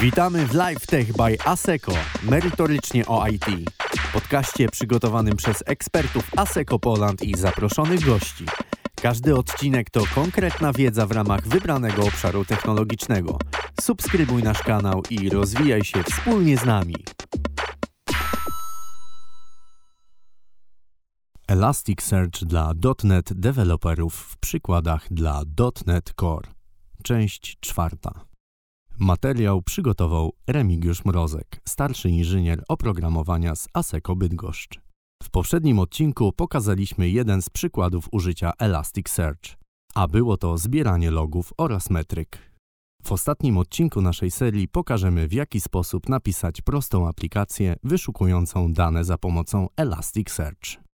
Witamy w Live Tech by ASECO, merytorycznie o IT. Podkaście przygotowanym przez ekspertów ASECO Poland i zaproszonych gości. Każdy odcinek to konkretna wiedza w ramach wybranego obszaru technologicznego. Subskrybuj nasz kanał i rozwijaj się wspólnie z nami. Elasticsearch dla .NET deweloperów w przykładach dla .NET Core. Część czwarta. Materiał przygotował Remigiusz Mrozek, starszy inżynier oprogramowania z ASECO Bydgoszcz. W poprzednim odcinku pokazaliśmy jeden z przykładów użycia Elasticsearch, a było to zbieranie logów oraz metryk. W ostatnim odcinku naszej serii pokażemy w jaki sposób napisać prostą aplikację wyszukującą dane za pomocą Elasticsearch.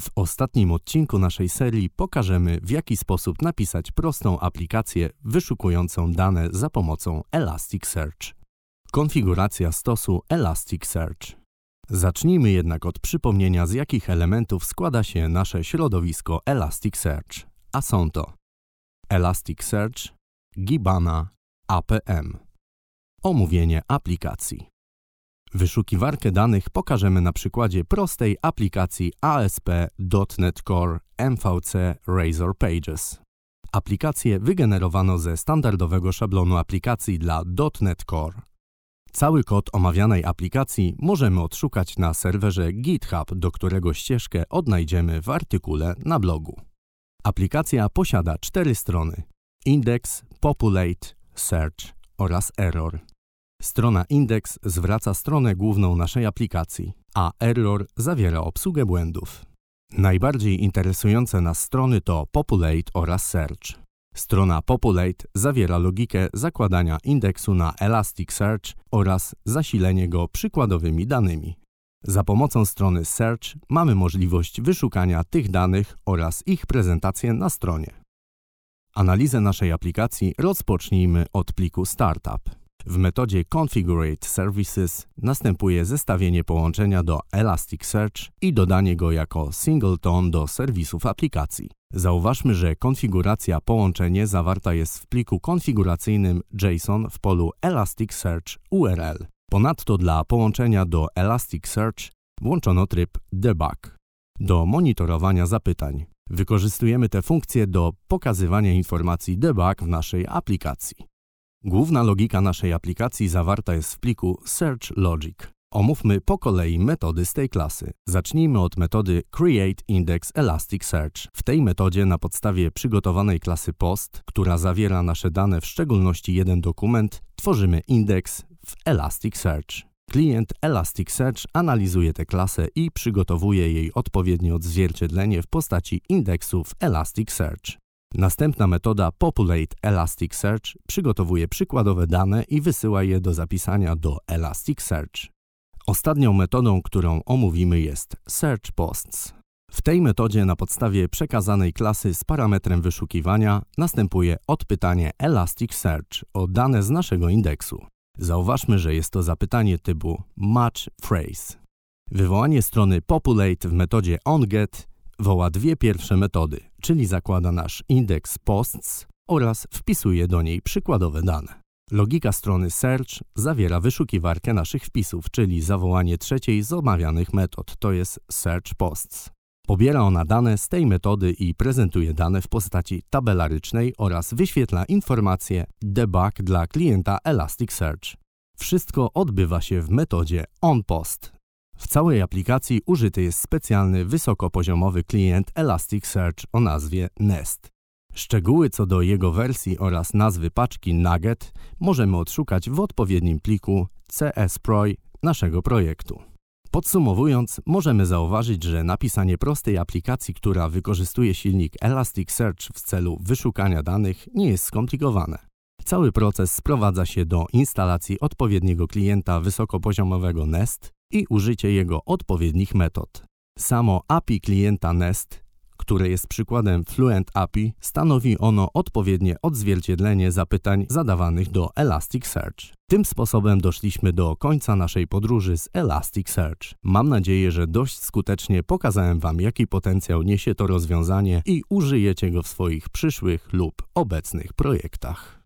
W ostatnim odcinku naszej serii pokażemy, w jaki sposób napisać prostą aplikację wyszukującą dane za pomocą Elasticsearch. Konfiguracja stosu Elasticsearch. Zacznijmy jednak od przypomnienia, z jakich elementów składa się nasze środowisko Elasticsearch, a są to Elasticsearch, Gibana, APM. Omówienie aplikacji. Wyszukiwarkę danych pokażemy na przykładzie prostej aplikacji ASP.NET Core MVC Razor Pages. Aplikację wygenerowano ze standardowego szablonu aplikacji dla .NET Core. Cały kod omawianej aplikacji możemy odszukać na serwerze GitHub, do którego ścieżkę odnajdziemy w artykule na blogu. Aplikacja posiada cztery strony: Index, Populate, Search oraz Error. Strona Index zwraca stronę główną naszej aplikacji, a Error zawiera obsługę błędów. Najbardziej interesujące nas strony to Populate oraz Search. Strona Populate zawiera logikę zakładania indeksu na Elasticsearch oraz zasilenie go przykładowymi danymi. Za pomocą strony Search mamy możliwość wyszukania tych danych oraz ich prezentację na stronie. Analizę naszej aplikacji rozpocznijmy od pliku Startup. W metodzie Configurate Services następuje zestawienie połączenia do Elasticsearch i dodanie go jako singleton do serwisów aplikacji. Zauważmy, że konfiguracja połączenie zawarta jest w pliku konfiguracyjnym JSON w polu Elasticsearch URL. Ponadto dla połączenia do Elasticsearch włączono tryb Debug. Do monitorowania zapytań wykorzystujemy tę funkcję do pokazywania informacji debug w naszej aplikacji. Główna logika naszej aplikacji zawarta jest w pliku Search Logic. Omówmy po kolei metody z tej klasy. Zacznijmy od metody Create Index Elasticsearch. W tej metodzie na podstawie przygotowanej klasy POST, która zawiera nasze dane, w szczególności jeden dokument, tworzymy indeks w Elasticsearch. Klient Elasticsearch analizuje tę klasę i przygotowuje jej odpowiednie odzwierciedlenie w postaci indeksu w Elasticsearch. Następna metoda Populate Elasticsearch przygotowuje przykładowe dane i wysyła je do zapisania do Elasticsearch. Ostatnią metodą, którą omówimy jest Search Posts. W tej metodzie na podstawie przekazanej klasy z parametrem wyszukiwania następuje odpytanie Elasticsearch o dane z naszego indeksu. Zauważmy, że jest to zapytanie typu match phrase. Wywołanie strony populate w metodzie onGet woła dwie pierwsze metody, czyli zakłada nasz indeks posts oraz wpisuje do niej przykładowe dane. Logika strony search zawiera wyszukiwarkę naszych wpisów, czyli zawołanie trzeciej z omawianych metod, to jest search posts. Pobiera ona dane z tej metody i prezentuje dane w postaci tabelarycznej oraz wyświetla informacje debug dla klienta Elasticsearch. Wszystko odbywa się w metodzie onPost. W całej aplikacji użyty jest specjalny wysokopoziomowy klient Elasticsearch o nazwie Nest. Szczegóły co do jego wersji oraz nazwy paczki Nugget możemy odszukać w odpowiednim pliku CSPROI naszego projektu. Podsumowując, możemy zauważyć, że napisanie prostej aplikacji, która wykorzystuje silnik Elasticsearch w celu wyszukania danych, nie jest skomplikowane. Cały proces sprowadza się do instalacji odpowiedniego klienta wysokopoziomowego Nest i użycie jego odpowiednich metod. Samo API klienta Nest, które jest przykładem Fluent API, stanowi ono odpowiednie odzwierciedlenie zapytań zadawanych do Elasticsearch. Tym sposobem doszliśmy do końca naszej podróży z Elasticsearch. Mam nadzieję, że dość skutecznie pokazałem Wam, jaki potencjał niesie to rozwiązanie i użyjecie go w swoich przyszłych lub obecnych projektach.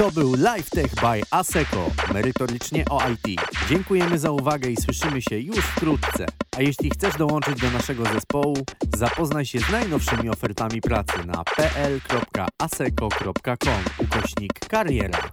To był LiveTech by ASECO, merytorycznie o IT. Dziękujemy za uwagę i słyszymy się już wkrótce. A jeśli chcesz dołączyć do naszego zespołu, zapoznaj się z najnowszymi ofertami pracy na pl.aseco.com ukośnik kariera.